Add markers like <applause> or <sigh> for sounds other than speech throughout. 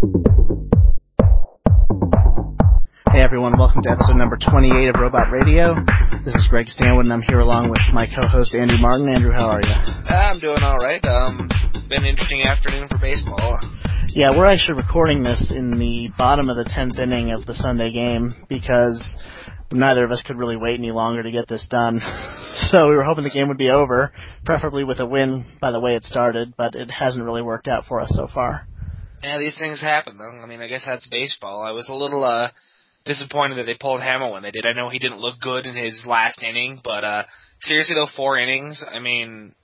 Hey everyone, welcome to episode number 28 of Robot Radio. This is Greg Stanwood and I'm here along with my co-host Andrew Martin. Andrew, how are you? I'm doing alright. Um, been an interesting afternoon for baseball. Yeah, we're actually recording this in the bottom of the 10th inning of the Sunday game because neither of us could really wait any longer to get this done. <laughs> so we were hoping the game would be over, preferably with a win by the way it started, but it hasn't really worked out for us so far. Yeah, these things happen though. I mean, I guess that's baseball. I was a little uh disappointed that they pulled Hammel when they did. I know he didn't look good in his last inning, but uh seriously though, four innings. I mean,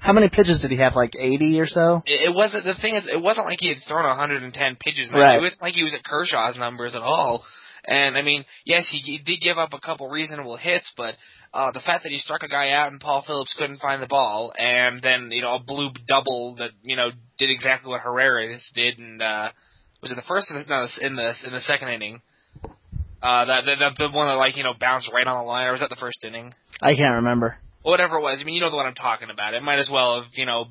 how many pitches did he have? Like 80 or so? It, it wasn't. The thing is, it wasn't like he had thrown 110 pitches. Right. It wasn't like he was at Kershaw's numbers at all. And I mean, yes, he, he did give up a couple reasonable hits, but uh, the fact that he struck a guy out and Paul Phillips couldn't find the ball, and then you know a blue double that you know did exactly what Herrera did, and uh, was it the first? No, in the in the second inning. Uh, that the, the the one that like you know bounced right on the line, or was that the first inning? I can't remember. Whatever it was, I mean, you know the one I'm talking about. It might as well have you know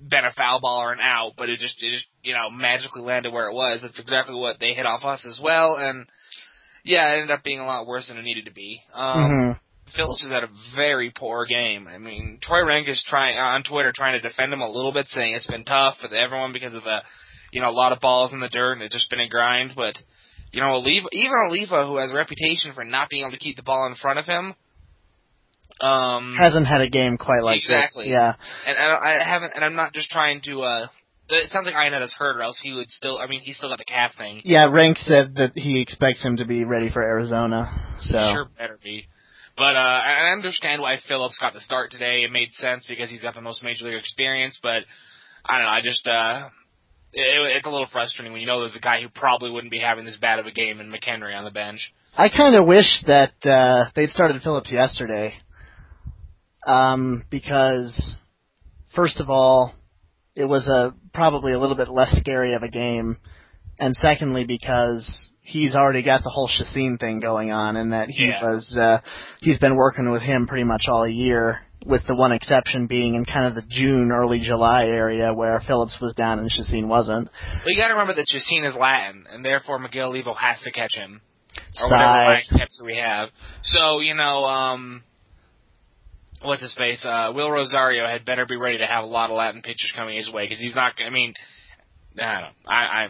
been a foul ball or an out, but it just it just you know magically landed where it was. That's exactly what they hit off us as well, and yeah, it ended up being a lot worse than it needed to be. Um, mm-hmm. Phillips has had a very poor game. I mean, Troy Renck is trying on Twitter trying to defend him a little bit, saying it's been tough for everyone because of the, you know, a lot of balls in the dirt and it's just been a grind. But you know, Olivo, even Olivo, who has a reputation for not being able to keep the ball in front of him, um, hasn't had a game quite like exactly. this. Yeah, and I, I haven't, and I'm not just trying to. uh it sounds like Iannetta's hurt, or else he would still. I mean, he's still got the calf thing. Yeah, Renck said that he expects him to be ready for Arizona. So sure better be. But uh I understand why Phillips got the start today. It made sense because he's got the most major league experience. But I don't know. I just uh it, it's a little frustrating when you know there's a guy who probably wouldn't be having this bad of a game in McKenry on the bench. I kind of wish that uh they'd started Phillips yesterday. Um, because first of all, it was a probably a little bit less scary of a game, and secondly because he's already got the whole Chacin thing going on, and that he Yeah. was uh, he's been working with him pretty much all year, with the one exception being in kind of the June, early July area where Phillips was down and Chacin wasn't. But you got to remember that Chacin is Latin, and therefore Miguel Olivo has to catch him, or whatever. Latin catch we have. So you know, um, what's his face? Uh, Wilin Rosario had better be ready to have a lot of Latin pitchers coming his way because he's not. I mean, I don't know. I, I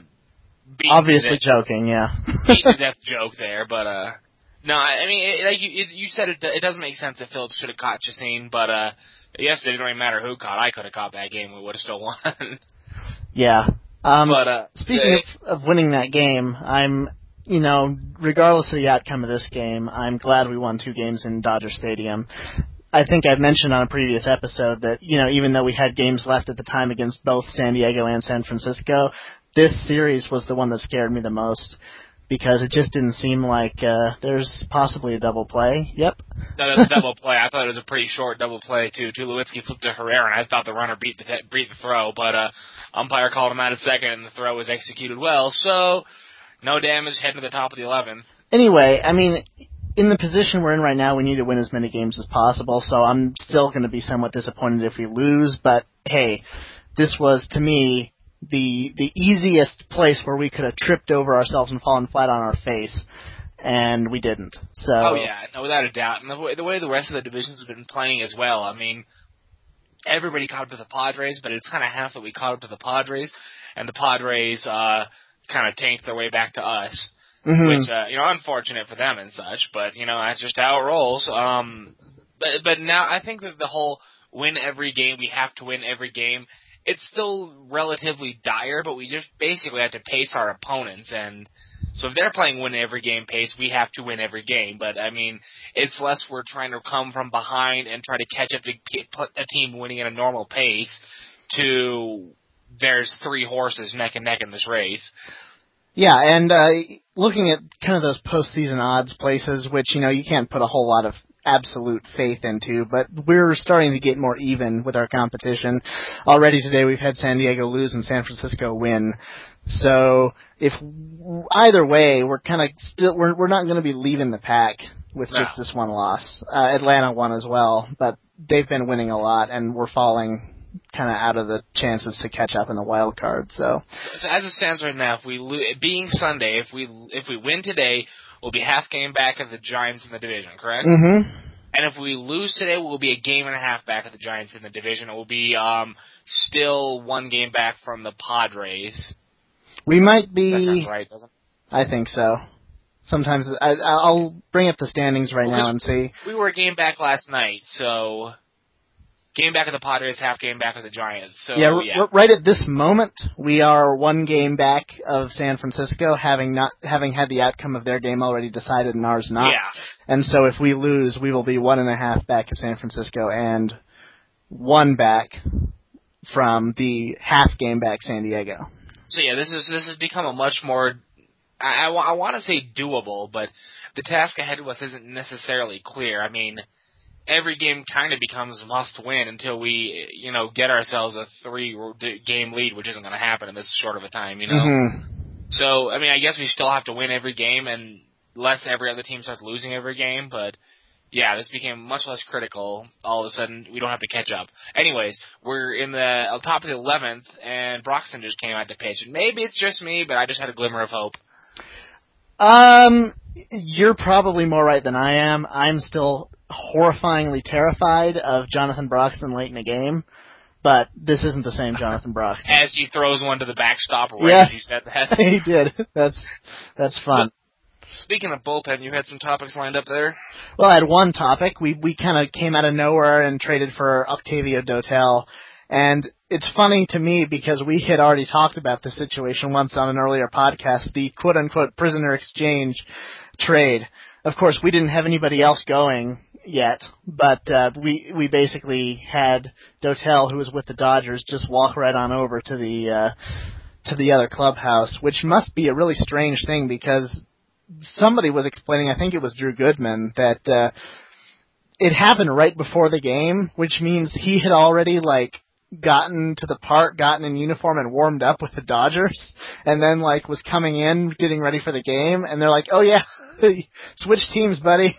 Obviously joking, yeah. <laughs> death <laughs> joke there, but uh. No, I I mean, it, like you, it, you said, it, it doesn't make sense that Phillips should have caught Chacin, but uh, yes, it didn't really matter who caught. I could have caught that game. We would have still won. <laughs> Yeah. Um, but uh, Speaking of, of winning that game, I'm, you know, regardless of the outcome of this game, I'm glad we won two games in Dodger Stadium. I think I've mentioned on a previous episode that, you know, even though we had games left at the time against both San Diego and San Francisco, this series was the one that scared me the most because it just didn't seem like uh there's possibly a double play. Yep. No, that's a double play. I thought it was a pretty short double play too. Tulowitzki flipped to Herrera, and I thought the runner beat the beat the throw, but uh, umpire called him out at second, and the throw was executed well. So, no damage, heading to the top of the eleventh. Anyway, I mean, in the position we're in right now, we need to win as many games as possible. So I'm still going to be somewhat disappointed if we lose. But hey, this was to me the the easiest place where we could have tripped over ourselves and fallen flat on our face, and we didn't. So Oh yeah, no, without a doubt. And the way, the way the rest of the divisions have been playing as well. I mean, everybody caught up to the Padres, but it's kind of half that we caught up to the Padres, and the Padres uh, kind of tanked their way back to us. Mhm. which uh, you know unfortunate for them and such, but you know that's just how it rolls. Um, but but now I think that the whole win every game, we have to win every game. It's still relatively dire, but we just basically have to pace our opponents, and so if they're playing win every game pace, we have to win every game. But I mean, it's less we're trying to come from behind and try to catch up to put a team winning at a normal pace to there's three horses neck and neck in this race. Yeah, and uh, looking at kind of those postseason odds places, which you know you can't put a whole lot of absolute faith into, but we're starting to get more even with our competition. Already today we've had San Diego lose and San Francisco win. So if either way, we're kind of still we're we're not going to be leaving the pack with No. just this one loss. Uh, Atlanta won as well, but they've been winning a lot and we're falling kind of out of the chances to catch up in the wild card. So, so as it stands right now, if we lo- being Sunday, if we if we win today, we'll be half game back of the Giants in the division, correct? Mm-hmm. And if we lose today, we'll be a game and a half back of the Giants in the division. It will be um, still one game back from the Padres. We might be. right, doesn't? I think so. Sometimes I, I'll bring up the standings right now and see. We were a game back last night, so game back of the Padres, half game back of the Giants. So yeah, yeah. right at this moment, we are one game back of San Francisco, having not having had the outcome of their game already decided and ours not. Yeah. And so if we lose, we will be one and a half back of San Francisco and one back from the half game back San Diego. So yeah, this is this has become a much more I, I, I want to say doable, but the task ahead of us isn't necessarily clear. I mean, every game kind of becomes must win until we, you know, get ourselves a three game lead, which isn't going to happen in this short of a time, you know. Mm-hmm. So, I mean, I guess we still have to win every game, and less every other team starts losing every game, but yeah, this became much less critical. All of a sudden, we don't have to catch up. Anyways, we're in the top of the eleventh, and Broxton just came out to pitch. And maybe it's just me, but I just had a glimmer of hope. Um, you're probably more right than I am. I'm still horrifyingly terrified of Jonathan Broxton late in the game, but this isn't the same <laughs> Jonathan Broxton. As he throws one to the backstop, right yeah, as you said that. <laughs> he did. That's that's fun. Speaking of bullpen, you had some topics lined up there. Well, I had one topic. We we kind of came out of nowhere and traded for Octavio Dotel, and it's funny to me because we had already talked about the situation once on an earlier podcast, the quote unquote prisoner exchange trade. Of course, we didn't have anybody else going yet, but uh, we we basically had Dotel, who was with the Dodgers, just walk right on over to the uh, to the other clubhouse, which must be a really strange thing because somebody was explaining, I think it was Drew Goodman, that uh, it happened right before the game, which means he had already like gotten to the park, gotten in uniform and warmed up with the Dodgers, and then like was coming in, getting ready for the game, and they're like, "Oh yeah, <laughs> switch teams, buddy."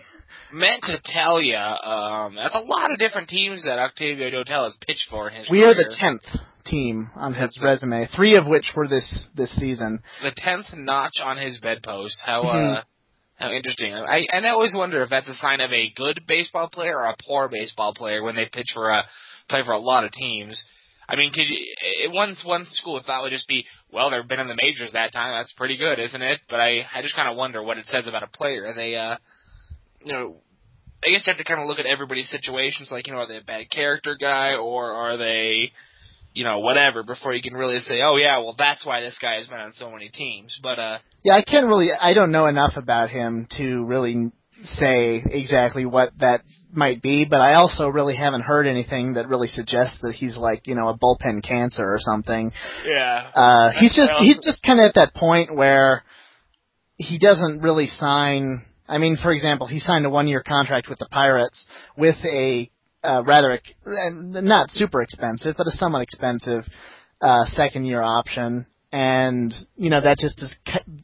Meant to tell you, um, that's a lot of different teams that Octavio Dotel has pitched for in his We career. are the tenth team on his resume, three of which were this this season. The tenth notch on his bedpost. How Mm-hmm. uh, how interesting. I and I always wonder if that's a sign of a good baseball player or a poor baseball player when they pitch for a play for a lot of teams. I mean, could you, it, one one school of thought would just be, well, they've been in the majors that time. That's pretty good, isn't it? But I I just kind of wonder what it says about a player. They uh, you know, I guess you have to kind of look at everybody's situations. Like, you know, are they a bad character guy or are they, you know, whatever before you can really say, oh yeah, well that's why this guy has been on so many teams. But uh, Yeah, I can't really. I don't know enough about him to really say exactly what that might be, but I also really haven't heard anything that really suggests that he's like, you know, a bullpen cancer or something. yeah, Uh, he's just he's just kind of at that point where he doesn't really sign. I mean, for example, he signed a one-year contract with the Pirates with a uh, rather ex- not super expensive, but a somewhat expensive uh, second-year option. And you know that just is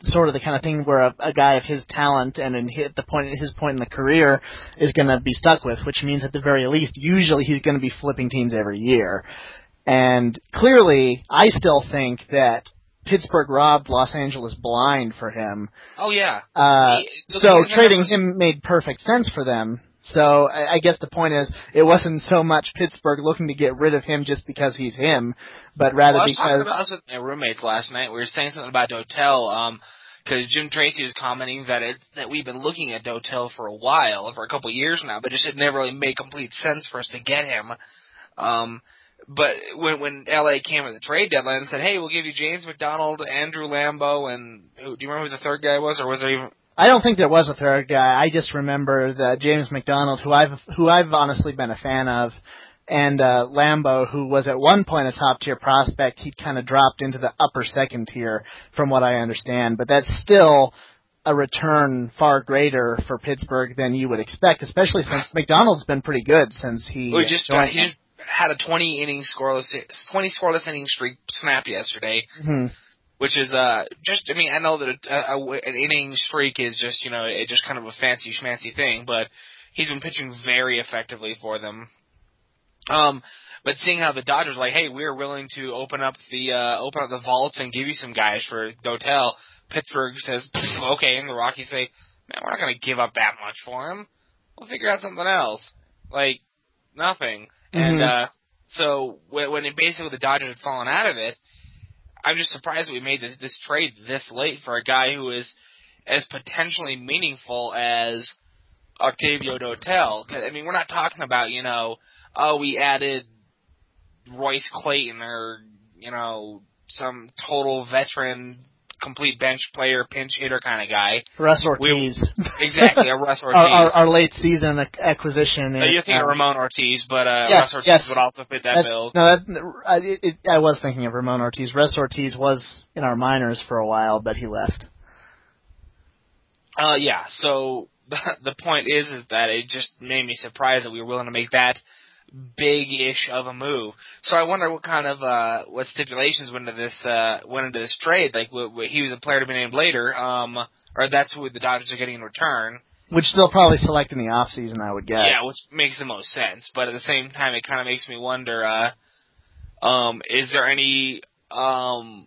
sort of the kind of thing where a, a guy of his talent and in hit the point his point in the career is going to be stuck with, which means at the very least, usually he's going to be flipping teams every year. And clearly, I still think that Pittsburgh robbed Los Angeles blind for him. oh yeah. Uh, He- so thing is that trading was- him made perfect sense for them. So I, I guess the point is, it wasn't so much Pittsburgh looking to get rid of him just because he's him, but rather Well, I was talking because about us with my roommates last night. We were saying something about Dotel, um, because Jim Tracy was commenting that it that we've been looking at Dotel for a while, for a couple of years now, but just it never really made complete sense for us to get him. Um, but when when LA came with the trade deadline and said, "Hey, we'll give you James McDonald, Andrew Lambo, and who, do you remember who the third guy was, or was there even?" I don't think there was a third guy. I just remember that James McDonald, who I've who I've honestly been a fan of, and uh, Lambo, who was at one point a top tier prospect, he kind of dropped into the upper second tier, from what I understand. But that's still a return far greater for Pittsburgh than you would expect, especially since McDonald's been pretty good since he We just joined. he just had a 20 inning scoreless 20 scoreless inning streak snap yesterday. Mhm. which is uh just I mean I know that a, a, a, an inning streak is just you know it just kind of a fancy schmancy thing, but he's been pitching very effectively for them. Um, but seeing how the Dodgers are like, hey, we're willing to open up the uh, open up the vaults and give you some guys for Dotel. Pittsburgh says, <laughs> okay, and the Rockies say, man, we're not going to give up that much for him. We'll figure out something else. Like nothing. Mm-hmm. And uh, so when, when it basically the Dodgers had fallen out of it, I'm just surprised that we made this, this trade this late for a guy who is as potentially meaningful as Octavio Dotel. I mean, we're not talking about you know, oh, we added Royce Clayton or you know some total veteran complete bench player, pinch hitter kind of guy. Russ Ortiz. We, <laughs> exactly, a Russ <laughs> Ortiz. our, our, our, late season acquisition. Uh, you're thinking um, Ramon Ortiz, but uh, yes, Russ Ortiz yes. would also fit that That's, bill. No, that, I, it, I was thinking of Ramon Ortiz. Russ Ortiz was in our minors for a while, but he left. Uh, yeah. So <laughs> the, the point is, is that it just made me surprised that we were willing to make that big-ish of a move. So I wonder what kind of uh what stipulations went into this uh went into this trade. Like w- w- he was a player to be named later, um, or that's what the Dodgers are getting in return. Which they'll probably select in the off season, I would guess. Yeah, which makes the most sense. But at the same time, it kind of makes me wonder: uh, um, is there any um,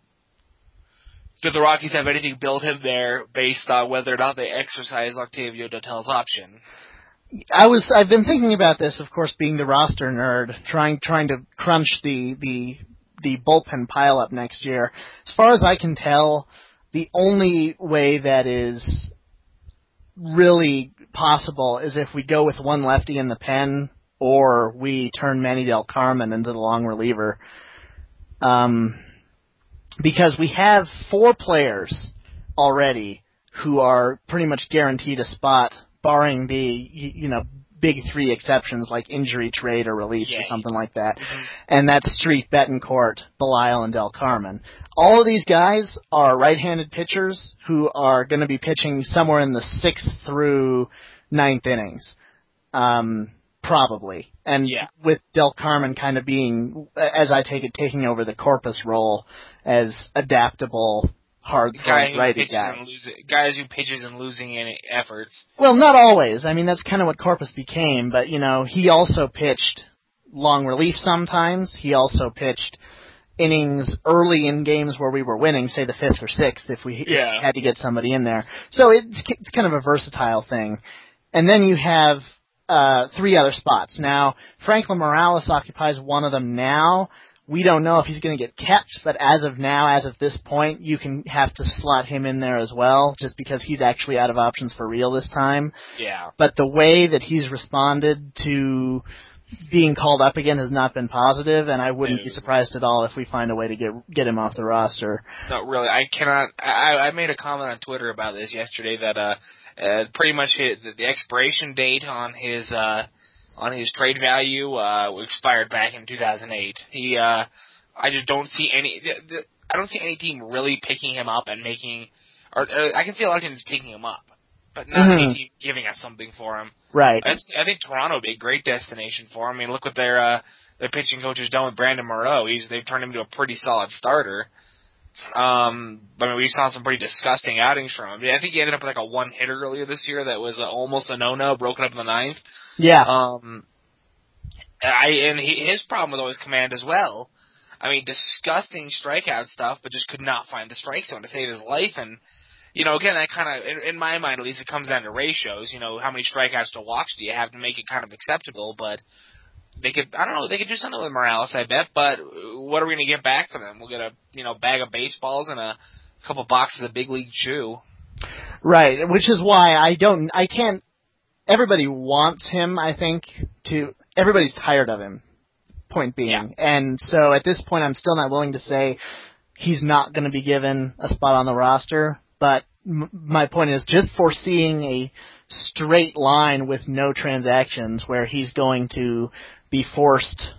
do the Rockies have anything built in there based on whether or not they exercise Octavio Dotel's option? I was I've been thinking about this, of course, being the roster nerd, trying trying to crunch the the the bullpen pile up next year. As far as I can tell, the only way that is really possible is if we go with one lefty in the pen or we turn Manny Delcarmen into the long reliever. Um, because we have four players already who are pretty much guaranteed a spot barring the you know big three exceptions like injury, trade, or release yeah. or something like that. Mm-hmm. And that's Street, Betancourt, Belisle, and Delcarmen. All of these guys are right-handed pitchers who are going to be pitching somewhere in the sixth through ninth innings. Um, probably. And yeah. with Delcarmen kind of being, as I take it, taking over the Corpas role as adaptable hard guy righty guy. And losing, guys who pitches and losing efforts. Well, not always. I mean, that's kind of what Corpas became. But you know, he also pitched long relief sometimes. He also pitched innings early in games where we were winning, say the fifth or sixth, if we, yeah. had to get somebody in there. So it's, it's kind of a versatile thing. And then you have uh, three other spots. Now, Franklin Morales occupies one of them now. We don't know if he's going to get kept, but as of now, as of this point, you can have to slot him in there as well, just because he's actually out of options for real this time. Yeah. But the way that he's responded to being called up again has not been positive, and I wouldn't be surprised at all if we find a way to get get him off the roster. Not really. I cannot. I, I made a comment on Twitter about this yesterday that uh, uh pretty much hit the, the expiration date on his uh on his trade value uh, expired back in 2008. He, uh, I just don't see any. The, the, I don't see any team really picking him up and making, or uh, I can see a lot of teams picking him up, but not mm-hmm. any team giving us something for him. Right. I, I think Toronto would be a great destination for him. I mean, look what their uh, their pitching coach has done with Brandon Morrow. He's they've turned him into a pretty solid starter. Um, I mean, we saw some pretty disgusting outings from him. I, mean, I think he ended up with like a one hitter earlier this year that was uh, almost a no no, broken up in the ninth. Yeah. Um, I and he, his problem was always command as well. I mean, disgusting strikeout stuff, but just could not find the strike zone to save his life. And you know, again, that kind of, in, in my mind at least, it comes down to ratios. You know, how many strikeouts to walks do you have to make it kind of acceptable? But they could, I don't know, they could do something with Morales, I bet. But what are we going to get back for them? We'll get a, you know, bag of baseballs and a couple boxes of big league chew. Right, which is why I don't, I can't everybody wants him, I think, to everybody's tired of him. Point being, yeah. and so at this point, I'm still not willing to say he's not going to be given a spot on the roster. But m- my point is just foreseeing a straight line with no transactions where he's going to be forced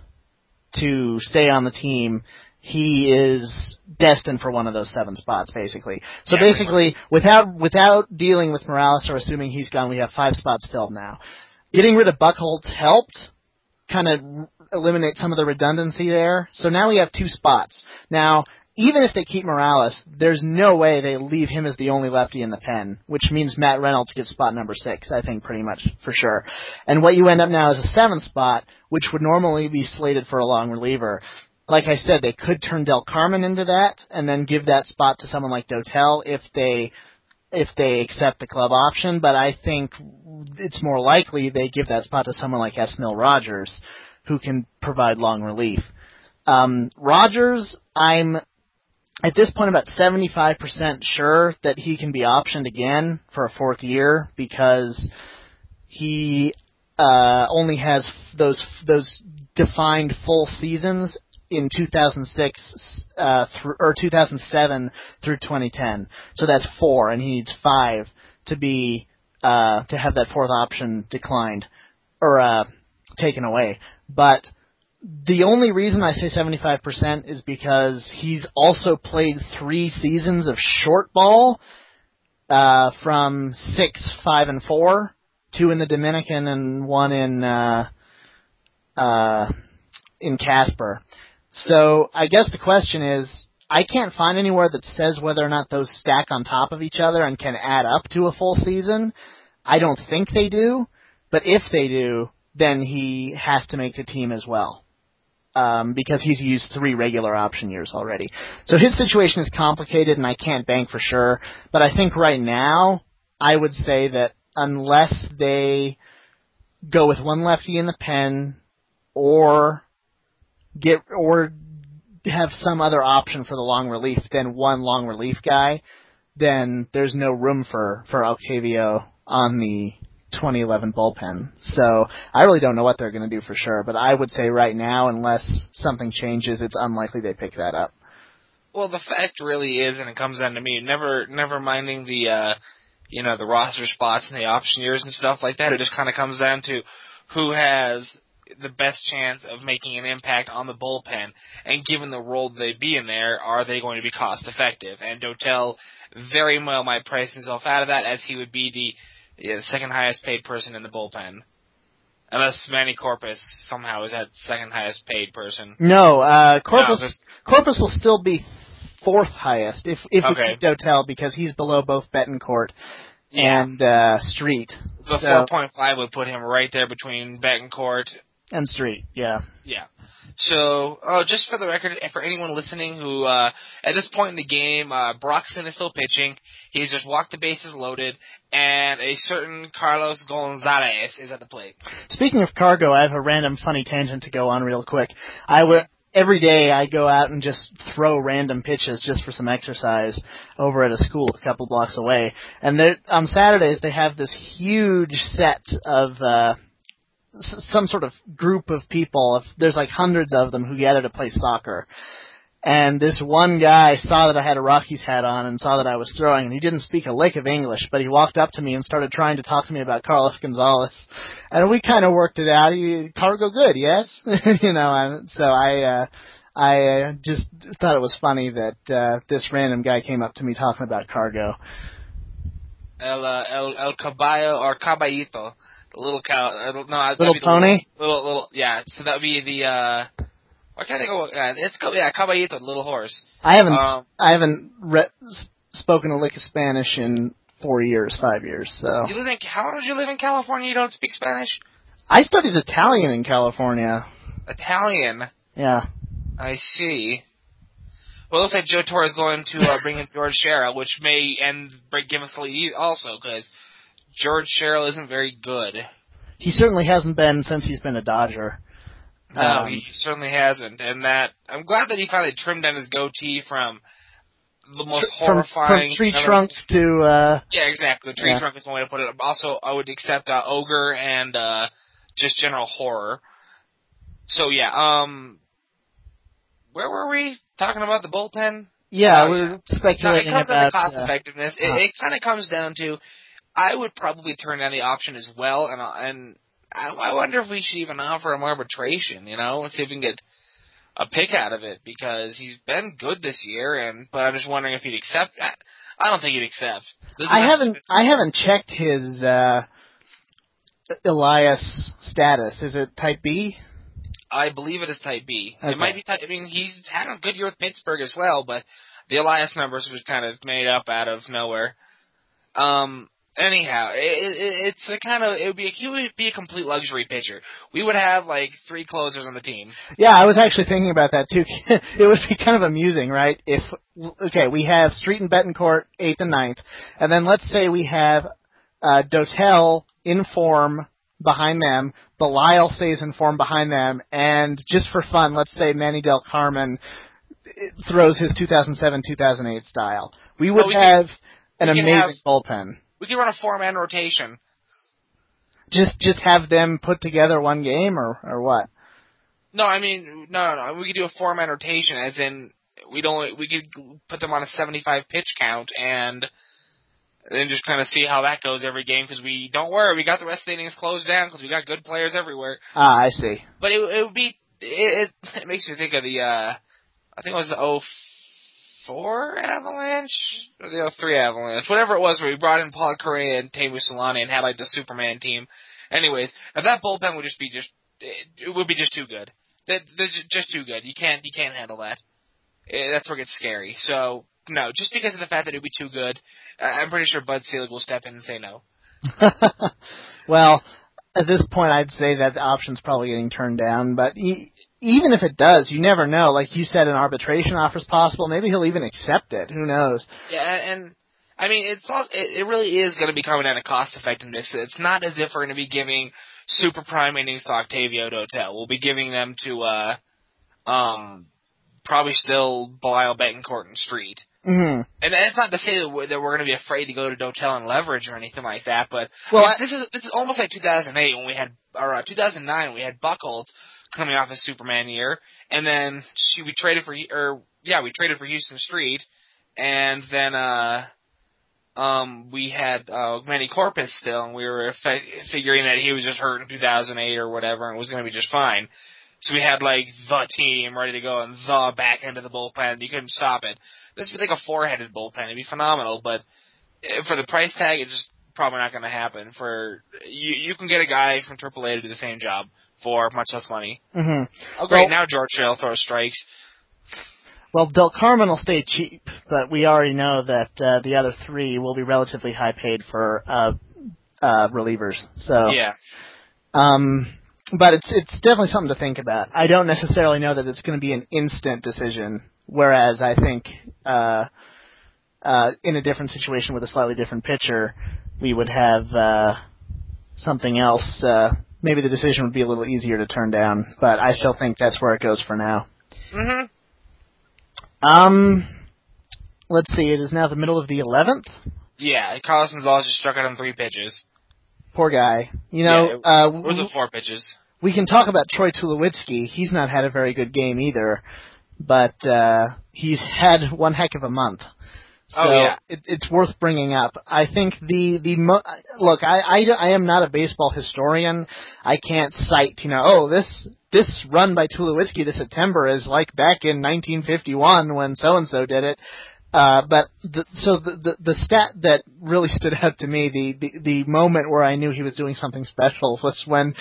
to stay on the team he is destined for one of those seven spots, basically. So yeah, basically, without without dealing with Morales or assuming he's gone, we have five spots filled now. Getting rid of Buchholz helped kind of eliminate some of the redundancy there. So now we have two spots. Now, even if they keep Morales, there's no way they leave him as the only lefty in the pen, which means Matt Reynolds gets spot number six, I think pretty much for sure. And what you end up now is a seventh spot, which would normally be slated for a long reliever. Like I said, they could turn Delcarmen into that and then give that spot to someone like Dotel if they if they accept the club option, but I think it's more likely they give that spot to someone like Esmil Rogers, who can provide long relief. Um, Rogers, I'm at this point about 75% sure that he can be optioned again for a fourth year because he uh, only has those those defined full seasons in 2006 uh, th- or 2007 through 2010. So that's four, and he needs five to be uh, to have that fourth option declined or uh, taken away. But the only reason I say 75% is because he's also played three seasons of short ball uh, from six, five, and four, two in the Dominican and one in uh, uh, in Casper. So I guess the question is, I can't find anywhere that says whether or not those stack on top of each other and can add up to a full season. I don't think they do, but if they do, then he has to make the team as well. Um, because he's used three regular option years already. So his situation is complicated and I can't bank for sure, but I think right now, I would say that unless they go with one lefty in the pen or get or have some other option for the long relief than one long relief guy, then there's no room for for Octavio on the 2011 bullpen. So I really don't know what they're going to do for sure, but I would say right now, unless something changes, it's unlikely they pick that up. Well, the fact really is, and it comes down to me, never never minding the uh, you know the roster spots and the option years and stuff like that. It just kind of comes down to who has the best chance of making an impact on the bullpen, and given the role they be in there, are they going to be cost effective? And Dotel very well might price himself out of that, as he would be the yeah, the second highest paid person in the bullpen. Unless Manny Corpas somehow is that second highest paid person. No, uh, Corpas no, Corpas will still be fourth highest if if okay. we keep Dotel because he's below both Betancourt yeah. and uh, Street. The so, four point five would put him right there between Betancourt and Street. Yeah. Yeah. So, oh, just for the record, for anyone listening who, uh, at this point in the game, uh, Broxton is still pitching. He's just walked the bases loaded, and a certain Carlos Gonzalez is at the plate. Speaking of cargo, I have a random funny tangent to go on real quick. I would every day I go out and just throw random pitches just for some exercise over at a school a couple blocks away. And on Saturdays they have this huge set of uh some sort of group of people. There's like hundreds of them who gather to play soccer. And this one guy saw that I had a Rockies hat on and saw that I was throwing, and he didn't speak a lick of English, but he walked up to me and started trying to talk to me about Carlos Gonzalez, and we kind of worked it out. He cargo good, yes, <laughs> you know. And so I, uh, I uh, just thought it was funny that uh, this random guy came up to me talking about cargo. El uh, El El Caballo or Caballito the little cow. Uh, no, little pony. Little, little, little, yeah. So that would be the. uh I think of? Uh, it's called, yeah, caballito, little horse. I haven't. Um, I haven't re- spoken a lick of Spanish in four years, five years. So. You live in? How long did you live in California? You don't speak Spanish? I studied Italian in California. Italian. Yeah. I see. Well, it looks like Joe Torre is going to uh, bring in George Sherrill, which may end give us a lead also because George Sherrill isn't very good. He certainly hasn't been since he's been a Dodger. No, um, he certainly hasn't. And that I'm glad that he finally trimmed down his goatee from the most horrifying from, from tree trunk <laughs> to uh Yeah, exactly. Tree yeah. trunk is one way to put it. Also, I would accept uh, ogre and uh just general horror. So yeah, um where were we talking about the bullpen? Yeah, oh, we are speculating no, it comes about down to cost uh, effectiveness. It, it kind of comes down to I would probably turn down the option as well, and and I, I wonder if we should even offer him arbitration, you know, and see if we can get a pick out of it because he's been good this year, and but I'm just wondering if he'd accept. I, I don't think he'd accept. I haven't I haven't checked his uh Elias status. Is it type B? I believe it is Type B. Okay. It might be. Type, I mean, he's had a good year with Pittsburgh as well, but the Elias numbers was kind of made up out of nowhere. Um. Anyhow, it, it, it's a kind of it would be a, he would be a complete luxury pitcher. We would have like three closers on the team. Yeah, I was actually thinking about that too. <laughs> it would be kind of amusing, right? If okay, we have Street and Betancourt eighth and ninth, and then let's say we have uh, Dotel in form behind them, Belisle stays in form behind them, and just for fun, let's say Manny Delcarmen throws his 2007-2008 style. We would Well, we have an amazing have- bullpen. We could run a four man rotation. Just just have them put together one game, or or what? No, I mean, no, no, no. We could do a four man rotation, as in we'd only we could put them on a seventy five pitch count and then just kind of see how that goes every game. Because we don't worry, we got the rest of the innings closed down because we got good players everywhere. Ah, I see. But it, it would be it, it. <laughs> It makes me think of the uh I think it was the 04 Avalanche or the 03 Avalanche, whatever it was, where we brought in Paul Kariya and Teemu Selanne and had like the Superman team. Anyways, now that bullpen would just be just it, it would be just too good. That that's just too good. You can't you can't handle that. Eh, That's where it gets scary. So no, just because of the fact that it would be too good, I'm pretty sure Bud Selig will step in and say no. <laughs> well, at this point, I'd say that the option's probably getting turned down. But e- even if it does, you never know. Like you said, an arbitration offer is possible. Maybe he'll even accept it. Who knows? Yeah, and, I mean, it's all, it, it really is going to be coming down to cost effectiveness. It's not as if we're going to be giving super prime innings to Octavio Dotel. We'll be giving them to, uh, um, probably still Belisle, Betancourt, and Street. hmm And that's not to say that we're, that we're going to be afraid to go to Dotel and leverage or anything like that, but Well, I I- this is this is almost like 2008 when we had, or uh, 2009 when we had Buchholz coming off his Superman year, and then she, we traded for, or yeah, we traded for Huston Street, and then uh, um, we had uh, Manny Corpas still, and we were fi- figuring that he was just hurt in 2008 or whatever, and was going to be just fine. So we had like the team ready to go and the back end of the bullpen. You couldn't stop it. This would be like a four-headed bullpen. It'd be phenomenal, but eh, for the price tag, it's just probably not going to happen. For you, you can get a guy from AAA to do the same job for much less money. hmm Oh, great! Well- now George Shell throws strikes. Well, Delcarmen will stay cheap, but we already know that uh, the other three will be relatively high paid for uh, uh, relievers. So Yeah, Um, but it's it's definitely something to think about. I don't necessarily know that it's going to be an instant decision. Whereas I think uh, uh, in a different situation with a slightly different pitcher, we would have uh, something else. Uh, maybe the decision would be a little easier to turn down. But I still think that's where it goes for now. Mm-hmm. Um, let's see. It is now the middle of the eleventh. yeah. Carlos Gonzalez just struck out on three pitches. Poor guy. You know, Yeah, it- uh, Or was it four pitches? we can talk about Troy Tulowitzki. He's not had a very good game either, but uh, he's had one heck of a month. So Oh, yeah. it, it's worth bringing up. I think the the mo- look. I, I I am not a baseball historian. I can't cite you know oh this this run by Tulowitzki this September is like back in 1951 when so and so did it. Uh, but the, so the, the the stat that really stood out to me, the, the the moment where I knew he was doing something special was when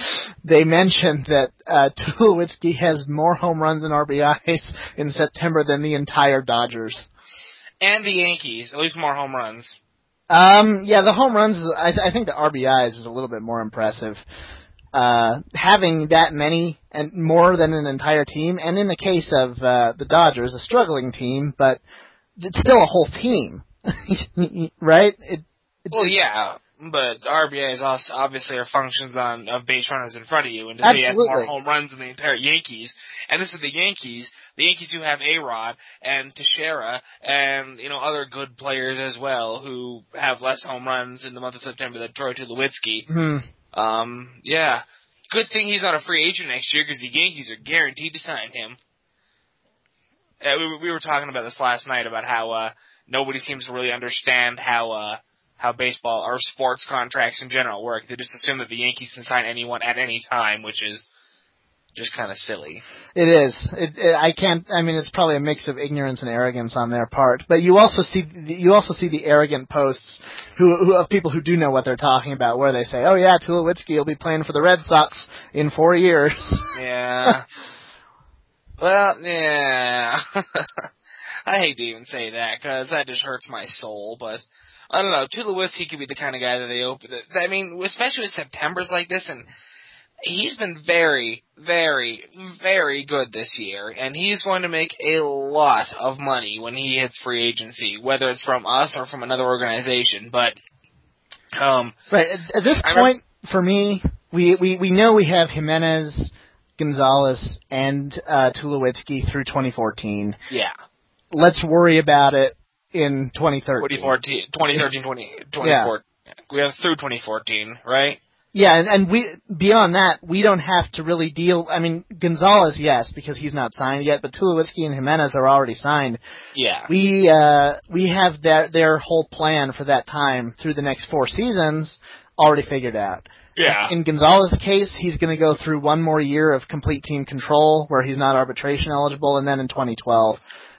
they mentioned that uh, Tulowitzki has more home runs and RBIs in September than the entire Dodgers. And the Yankees, at least more home runs. Um, yeah, the home runs. I, I think the RBIs is a little bit more impressive. Uh, having that many and more than an entire team, and in the case of uh, the Dodgers, a struggling team, but it's still a whole team, <laughs> right? It, it's, Well, yeah, but RBIs also obviously are functions on of base runners in front of you, and if they have more home runs than the entire Yankees, and this is the Yankees, the Yankees who have A Rod and Teixeira and you know other good players as well who have less home runs in the month of September than Troy Tulowitzki. hmm, Um, yeah, good thing he's not a free agent next year because the Yankees are guaranteed to sign him. Uh, we, we were talking about this last night about how uh, nobody seems to really understand how uh, how baseball or sports contracts in general work. They just assume that the Yankees can sign anyone at any time, which is just kind of silly. It is. It, it, I can't. I mean, it's probably a mix of ignorance and arrogance on their part. But you also see you also see the arrogant posts who, who of people who do know what they're talking about, where they say, "Oh yeah, Tulowitzki will be playing for the Red Sox in four years." <laughs> Yeah. well, yeah. <laughs> I hate to even say that because that just hurts my soul, but. I don't know. Tulowitzki could be the kind of guy that they open. I mean, especially with September's like this, and he's been very, very, very good this year, and he's going to make a lot of money when he hits free agency, whether it's from us or from another organization. But um, right at, at this I point, for me, we, we we know we have Jimenez, Gonzalez, and uh, Tulowitzki through 2014. Yeah. Let's worry about it in 2013. 2014, 2013, 20, 2014. Yeah. We have through 2014, right? Yeah, and, and we beyond that, we don't have to really deal. I mean, Gonzalez, yes, because he's not signed yet, but Tulowitzki and Jimenez are already signed. Yeah, we uh, we have their their whole plan for that time through the next four seasons already figured out. Yeah. In Gonzalez's case, he's going to go through one more year of complete team control where he's not arbitration eligible, and then in 2012,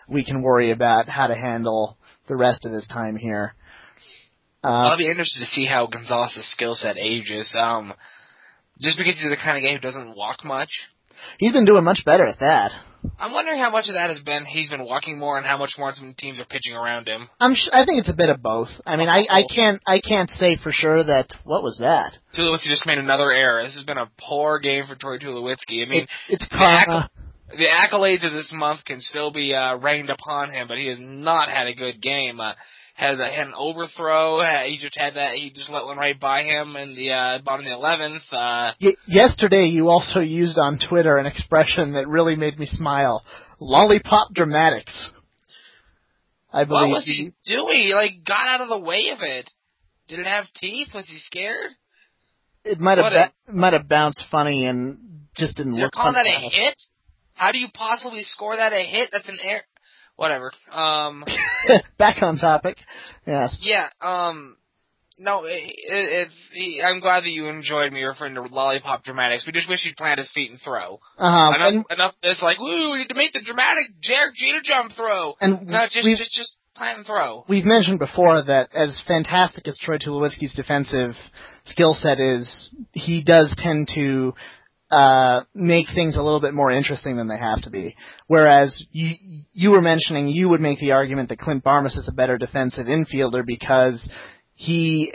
we can worry about how to handle the rest of his time here. Uh, I'll be interested to see how Gonzalez's skill set ages. Um, just because he's the kind of guy who doesn't walk much. He's been doing much better at that. I'm wondering how much of that has been he's been walking more, and how much more some teams are pitching around him. I'm. Sh- I think it's a bit of both. I mean, I, I can't. I can't say for sure that. What was that? Tulowitzki just made another error. This has been a poor game for Troy Tulowitzki. I mean, it, it's karma. The, the accolades of this month can still be uh, rained upon him, but he has not had a good game. Uh, had, a, had an overthrow. He just had that. He just let one right by him in the uh, bottom of the eleventh. Uh, y- yesterday, you also used on Twitter an expression that really made me smile: "Lollipop dramatics." I believe. What was he doing? He like got out of the way of it. Did it have teeth? Was he scared? It might have ba- might have bounced funny and just didn't You're look. calling that a hit? How do you possibly score that a hit? That's an air whatever. Um, <laughs> back on topic. Yes. Yeah. Um, no, it, it, it's. I'm glad that you enjoyed me referring to lollipop dramatics. We just wish he'd plant his feet and throw. Uh-huh. Enough, and, enough. It's like, woo, we need to make the dramatic Derek Jeter jump throw. And no, just, just, just plant and throw. We've mentioned before that as fantastic as Troy Tulowitzki's defensive skill set is, he does tend to uh, make things a little bit more interesting than they have to be. Whereas you you were mentioning you would make the argument that Clint Barmes is a better defensive infielder because he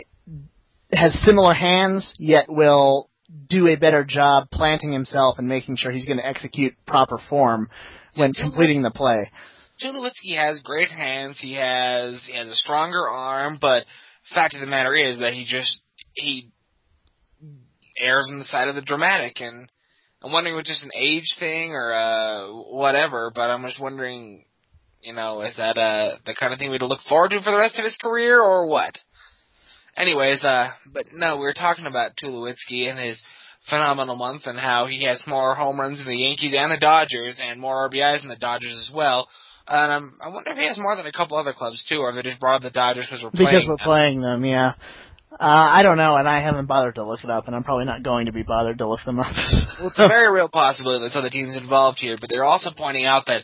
has similar hands yet will do a better job planting himself and making sure he's going to execute proper form when completing the play. Tulowitzki has great hands. He has he has a stronger arm, but fact of the matter is that he just he errs on the side of the dramatic, and I'm wondering if it's just an age thing or uh, whatever. But I'm just wondering, you know, is that uh, the kind of thing we'd look forward to for the rest of his career, or what? Anyways, uh, but no, we were talking about Tulowitzki and his phenomenal month and how he has more home runs than the Yankees and the Dodgers and more RBIs than the Dodgers as well. And um, I wonder if he has more than a couple other clubs too, or if they just brought the Dodgers because we're playing because we're them. playing them. Yeah. Uh, I don't know, and I haven't bothered to look it up, and I'm probably not going to be bothered to look them up. <laughs> well, it's a very real possibility that other teams involved here, but they're also pointing out that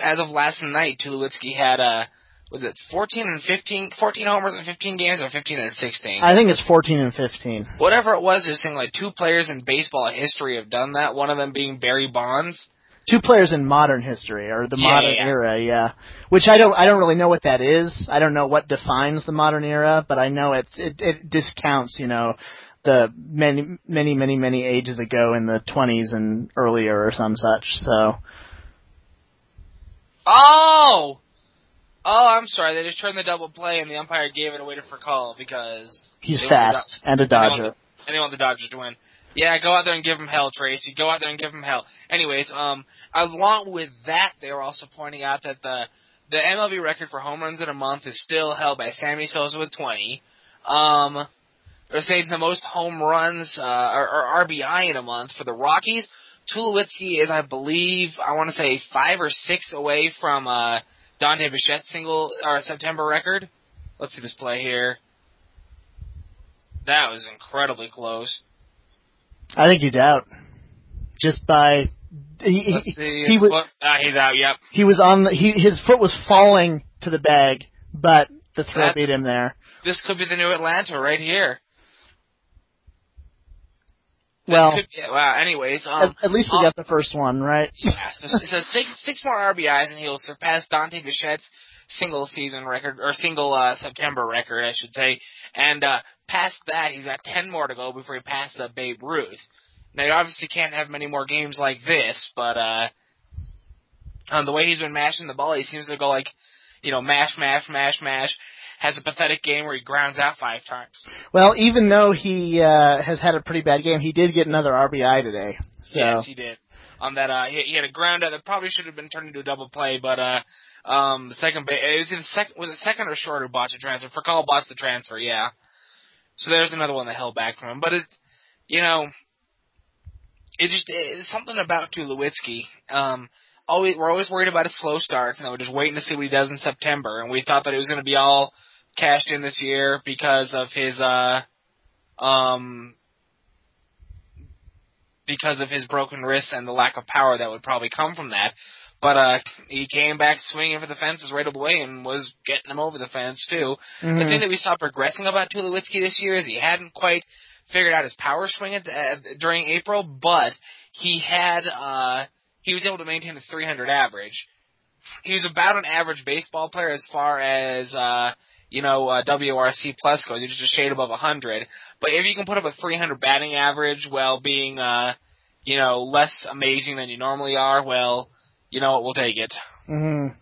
as of last night, Tulowitzki had uh, was it 14 and 15, 14 homers in 15 games, or 15 and 16? I think it's 14 and 15. Whatever it was, they're saying like two players in baseball history have done that. One of them being Barry Bonds two players in modern history or the Yeah, modern yeah. era, yeah. Which I don't I don't really know what that is. I don't know what defines the modern era, but I know it's it, it discounts, you know, the many many many many ages ago in the 20s and earlier or some such. So Oh! Oh, I'm sorry. They just turned the double play, and the umpire gave it away to for call because he's want the fast and a and they want dodger. the- and they want the Dodgers to win. Yeah, go out there and give him hell, Tracy. Go out there and give him hell. Anyways, um, along with that, they were also pointing out that the the MLB record for home runs in a month is still held by Sammy Sosa with 20. Um, they're saying the most home runs uh, or, or RBI in a month for the Rockies. Tulowitzki is, I believe, I want to say five or six away from uh, Dante Bichette's single or September record. Let's see this play here. That was incredibly close. I think you doubt. just by he Let's he, see. he was foot- ah, he's out. Yep. he was on the he his foot was falling to the bag, but the throw beat him there. This could be the new Atlanta right here. This Well, could be, wow. Anyways, at, um, at least we uh, got the first one right. yeah. So, so six six more RBIs and he'll surpass Dante Bichette's single season record or single uh, September record, I should say. And uh, past that, he's got ten more to go before he passes uh, Babe Ruth. Now, you obviously can't have many more games like this, but uh, um, the way he's been mashing the ball, he seems to go like, you know, mash, mash, mash, mash. Has a pathetic game where he grounds out five times. Well, even though he uh, has had a pretty bad game, he did get another RBI today. So Yes, he did. On that, uh, he, he had a ground out that probably should have been turned into a double play, but uh, um, the second, it was in second, was it second or short who botched the transfer? Fakal botched the transfer, yeah. So there's another one that held back from him, but it, you know, it just it's something about Tulowitzki. Um, always we're always worried about his slow starts, and we're just waiting to see what he does in September. And we thought that it was going to be all cashed in this year because of his uh, um, because of his broken wrist and the lack of power that would probably come from that. But uh, he came back swinging for the fences right away and was getting them over the fence too. The mhm. thing that we saw progressing about Tulowitzki this year is he hadn't quite figured out his power swing at, uh, during April, but he had uh, he was able to maintain a 300 average. He was about an average baseball player as far as uh, you know uh, WRC plus goes. He's just a shade above 100. But if you can put up a 300 batting average while being uh, you know less amazing than you normally are, well, you know what, we'll take it. Mhm.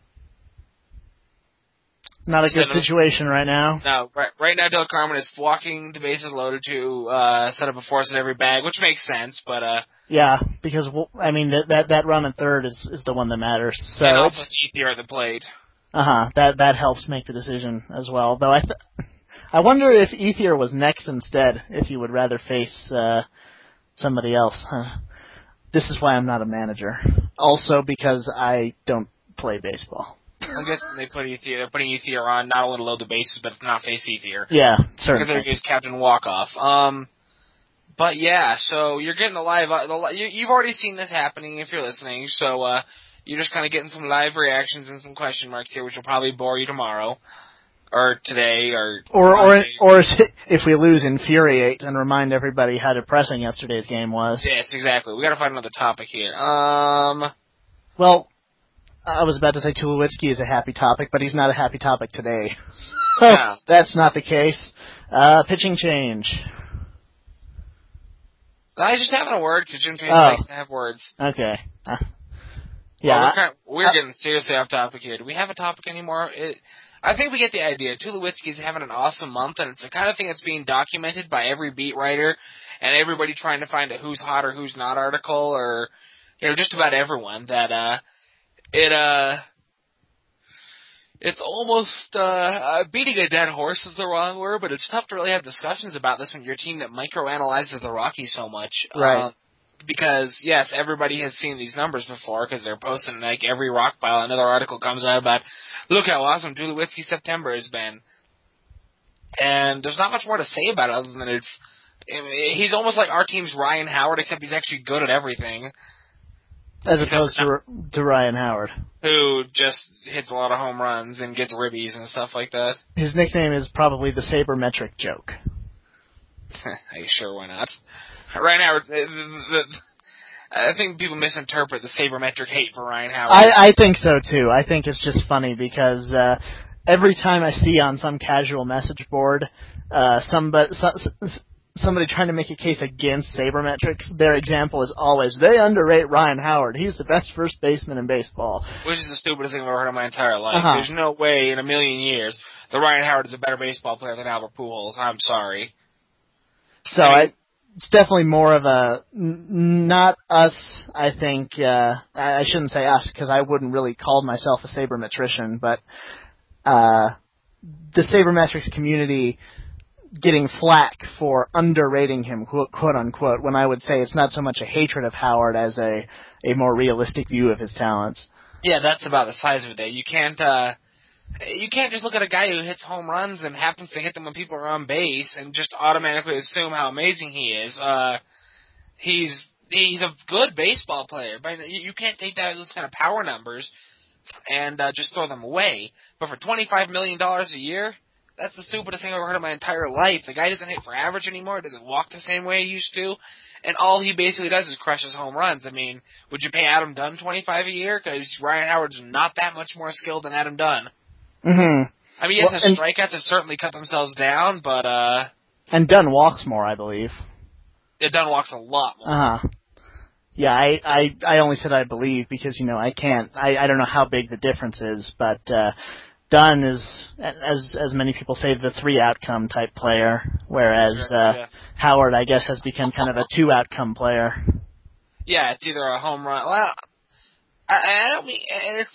Not a good Instead of- situation right now. Now, right, right now, Delcarmen is walking the bases loaded to uh, set up a force in every bag, which makes sense. But uh, Yeah, because well, I mean that that that run in third is is the one that matters. So and it's also Ethier at the plate. uh huh that that helps make the decision as well. Though I th- <laughs> I wonder if Ethier was next instead. If you would rather face uh somebody else. Huh. This is why I'm not a manager. Also because I don't play baseball. I guess they put Ethier, they're putting Ethier on not only to load the bases, but to not face Ethier. Yeah, Because certainly. they're just Captain Walk Off. Um, but yeah, so you're getting the live. Uh, the, you, you've already seen this happening if you're listening. So uh, you're just kind of getting some live reactions and some question marks here, which will probably bore you tomorrow or today or Or or Monday. or if we lose, infuriate and remind everybody how depressing yesterday's game was. Yes, exactly. We got to find another topic here. Um. Well, I was about to say Tulowitzki is a happy topic, but he's not a happy topic today. <laughs> So that's not the case. Uh, pitching change. I was just having a word because Jim Chase Oh. likes to have words. Okay. Uh, Well, yeah. we're, kind we're I- getting seriously off topic here. Do we have a topic anymore? It, I think we get the idea. Tulowitzki's having an awesome month, and it's the kind of thing that's being documented by every beat writer and everybody trying to find a who's hot or who's not article, or you know, just about everyone. That uh, it uh, it's almost uh, uh, beating a dead horse is the wrong word, but it's tough to really have discussions about this when you're a team that microanalyzes the Rockies so much. Right. Um, because yes, everybody has seen these numbers before because they're posting like every rock pile. Another article comes out about look how awesome Tulowitzki September has been, and there's not much more to say about it other than it's he's almost like our team's Ryan Howard, except he's actually good at everything. As opposed to to Ryan Howard. Who just hits a lot of home runs and gets ribbies and stuff like that. His nickname is probably the sabermetric joke. <laughs> Are you sure? Why not? Ryan Howard. The, the, I think people misinterpret the sabermetric hate for Ryan Howard. I, I think so too. I think it's just funny because uh, every time I see on some casual message board uh, somebody so, somebody trying to make a case against sabermetrics, their example is always they underrate Ryan Howard. He's the best first baseman in baseball. Which is the stupidest thing I've ever heard in my entire life. Uh-huh. There's no way in a million years that Ryan Howard is a better baseball player than Albert Pujols. I'm sorry. So I I, mean- it's definitely more of a n- not us. I think uh, I, I shouldn't say us because I wouldn't really call myself a sabermetrician, but uh, the sabermetrics community getting flack for underrating him, quote, quote unquote. When I would say it's not so much a hatred of Howard as a a more realistic view of his talents. Yeah, that's about the size of it. You can't uh you can't just look at a guy who hits home runs and happens to hit them when people are on base and just automatically assume how amazing he is. Uh he's he's a good baseball player, but you can't take that those kind of power numbers and uh, just throw them away. But for twenty five million dollars a year, that's the stupidest thing I've ever heard in my entire life. The guy doesn't hit for average anymore. Doesn't walk the same way he used to, and all he basically does is crushes home runs. I mean, would you pay Adam Dunn twenty five a year? Because Ryan Howard's not that much more skilled than Adam Dunn. Mm-hmm. I mean, yes, well, his strikeouts have certainly cut themselves down, but uh. And Dunn walks more, I believe. Yeah, Dunn walks a lot more. Uh huh. Yeah, I, I I only said I believe because you know I can't I I don't know how big the difference is, but uh Dunn is as as many people say the three outcome type player, whereas uh yeah. Howard I guess has become kind of a two outcome player. Yeah, it's either a home run. Well, I, I don't mean it's.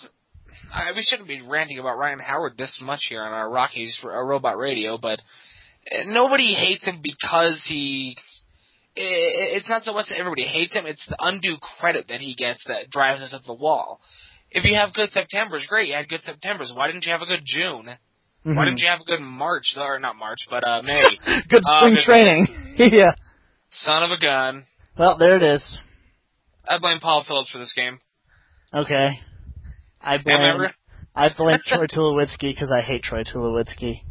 I, we shouldn't be ranting about Ryan Howard this much here on our Rockies uh, Robot Radio, but uh, nobody hates him because he it's not so much that everybody hates him, it's the undue credit that he gets that drives us up the wall. If you have good Septembers, great, you had good Septembers. Why didn't you have a good June? Mm-hmm. Why didn't you have a good March, or not March, but uh May? <laughs> good uh, spring uh, training. <laughs> yeah. Son of a gun. Well, there it is. I blame Paul Phillips for this game. Okay. I blame I blame <laughs> Troy Tulowitzki because I hate Troy Tulowitzki.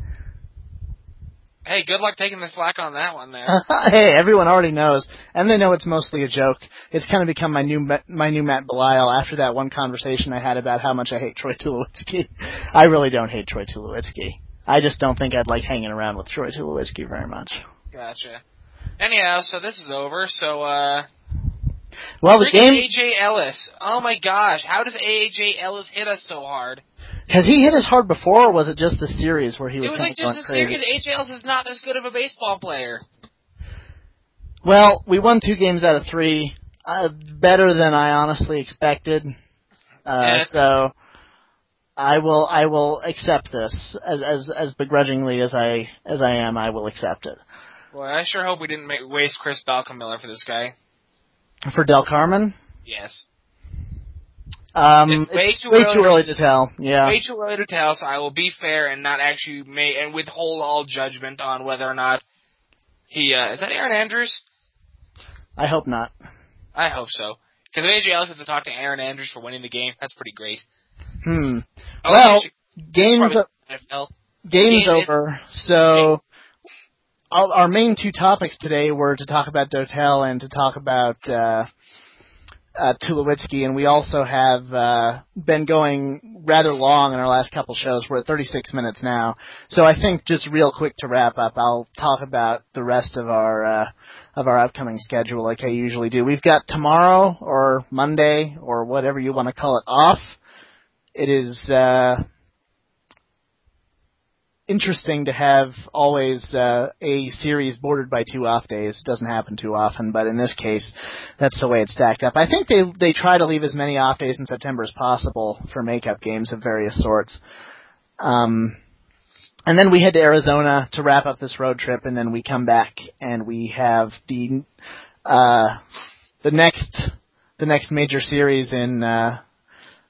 Hey, good luck taking the slack on that one there. <laughs> hey, everyone already knows, and they know it's mostly a joke. It's kind of become my new my new Matt Belisle after that one conversation I had about how much I hate Troy Tulowitzki. I really don't hate Troy Tulowitzki. I just don't think I'd like hanging around with Troy Tulowitzki very much. Gotcha. Anyhow, so this is over. So, uh, well, the game. AJ Ellis. Oh my gosh, how does AJ Ellis hit us so hard? Has he hit us hard before, or was it just the series where he was? It was like just the series. AJ Ellis is not as good of a baseball player. Well, we won two games out of three, uh, better than I honestly expected. Uh, yeah. So I will I will accept this as as as begrudgingly as I as I am. I will accept it. Boy, I sure hope we didn't make, waste Chris Miller for this guy. For Delcarmen. Yes. Um, it's way, it's too, way early too early to tell. Yeah, way too early to tell. So I will be fair and not actually make and withhold all judgment on whether or not he uh, is that Erin Andrews. I hope not. I hope so. Because if AJ Ellis has to talk to Erin Andrews for winning the game, that's pretty great. Hmm. Oh, well, game's game's over. So our main two topics today were to talk about Dotel and to talk about. Uh, uh, Tulowitzki, and we also have uh, been going rather long in our last couple shows. We're at 36 minutes now, so I think just real quick to wrap up, I'll talk about the rest of our uh, of our upcoming schedule like I usually do. We've got tomorrow or Monday or whatever you want to call it off. It is uh, interesting to have always uh, a series bordered by two off days. It doesn't happen too often, but in this case, that's the way it's stacked up. I think they they try to leave as many off days in September as possible for makeup games of various sorts. Um, and then we head to Arizona to wrap up this road trip, and then we come back and we have the uh, the next the next major series in uh,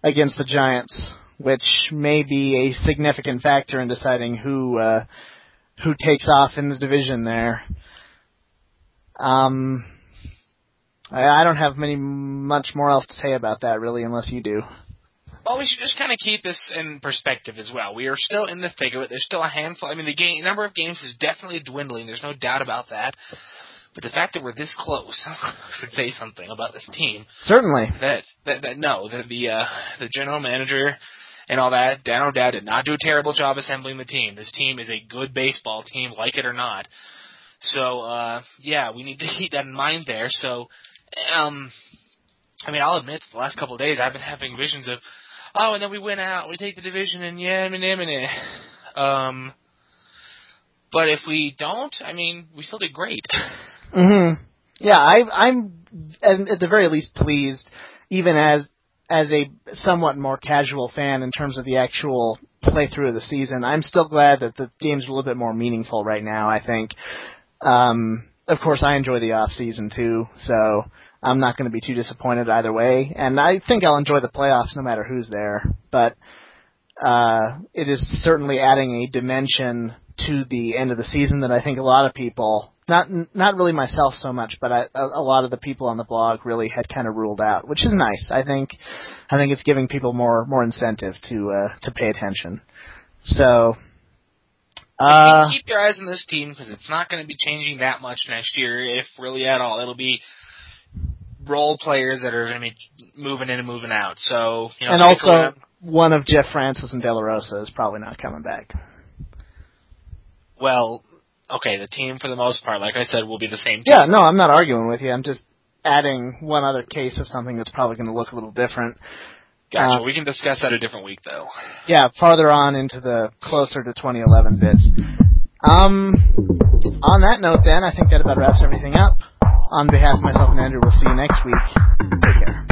against the Giants which may be a significant factor in deciding who uh, who takes off in the division there. Um, I, I don't have many much more else to say about that really, unless you do. Well, we should just kind of keep this in perspective as well. We are still in the thick of it. There's still a handful. I mean, the game number of games is definitely dwindling. There's no doubt about that. But the fact that we're this close <laughs> should say something about this team. Certainly. That that, that no, that the uh, the general manager and all that. Dan O'Dowd did not do a terrible job assembling the team. This team is a good baseball team, like it or not. So, uh, yeah, we need to <laughs> keep that in mind there. So, um, I mean, I'll admit, the last couple of days I've been having visions of, oh, and then we went out, we take the division, and yeah, and Um, but if we don't, I mean, we still did great. mhm. Yeah, I, I'm at the very least pleased, even as as a somewhat more casual fan in terms of the actual playthrough of the season, I'm still glad that the game's a little bit more meaningful right now. I think. Um, of course, I enjoy the off season too, so I'm not going to be too disappointed either way. And I think I'll enjoy the playoffs no matter who's there. But uh, it is certainly adding a dimension to the end of the season that I think a lot of people not not really myself so much, but I, a, a lot of the people on the blog really had kind of ruled out, which is nice. I think I think it's giving people more more incentive to uh, to pay attention. So. Uh, keep your eyes on this team because it's not going to be changing that much next year, if really at all. It'll be role players that are going to be moving in and moving out. So, you know, and also around. one of Jeff Francis and De La Rosa is probably not coming back. Well, okay, the team for the most part, like I said, will be the same. Team. Yeah, no, I'm not arguing with you. I'm just adding one other case of something that's probably going to look a little different. Gotcha. Uh, we can discuss that a different week, though. Yeah, farther on into the closer to 2011 bits. Um, on that note, then, I think that about wraps everything up. On behalf of myself and Andrew, we'll see you next week. Take care.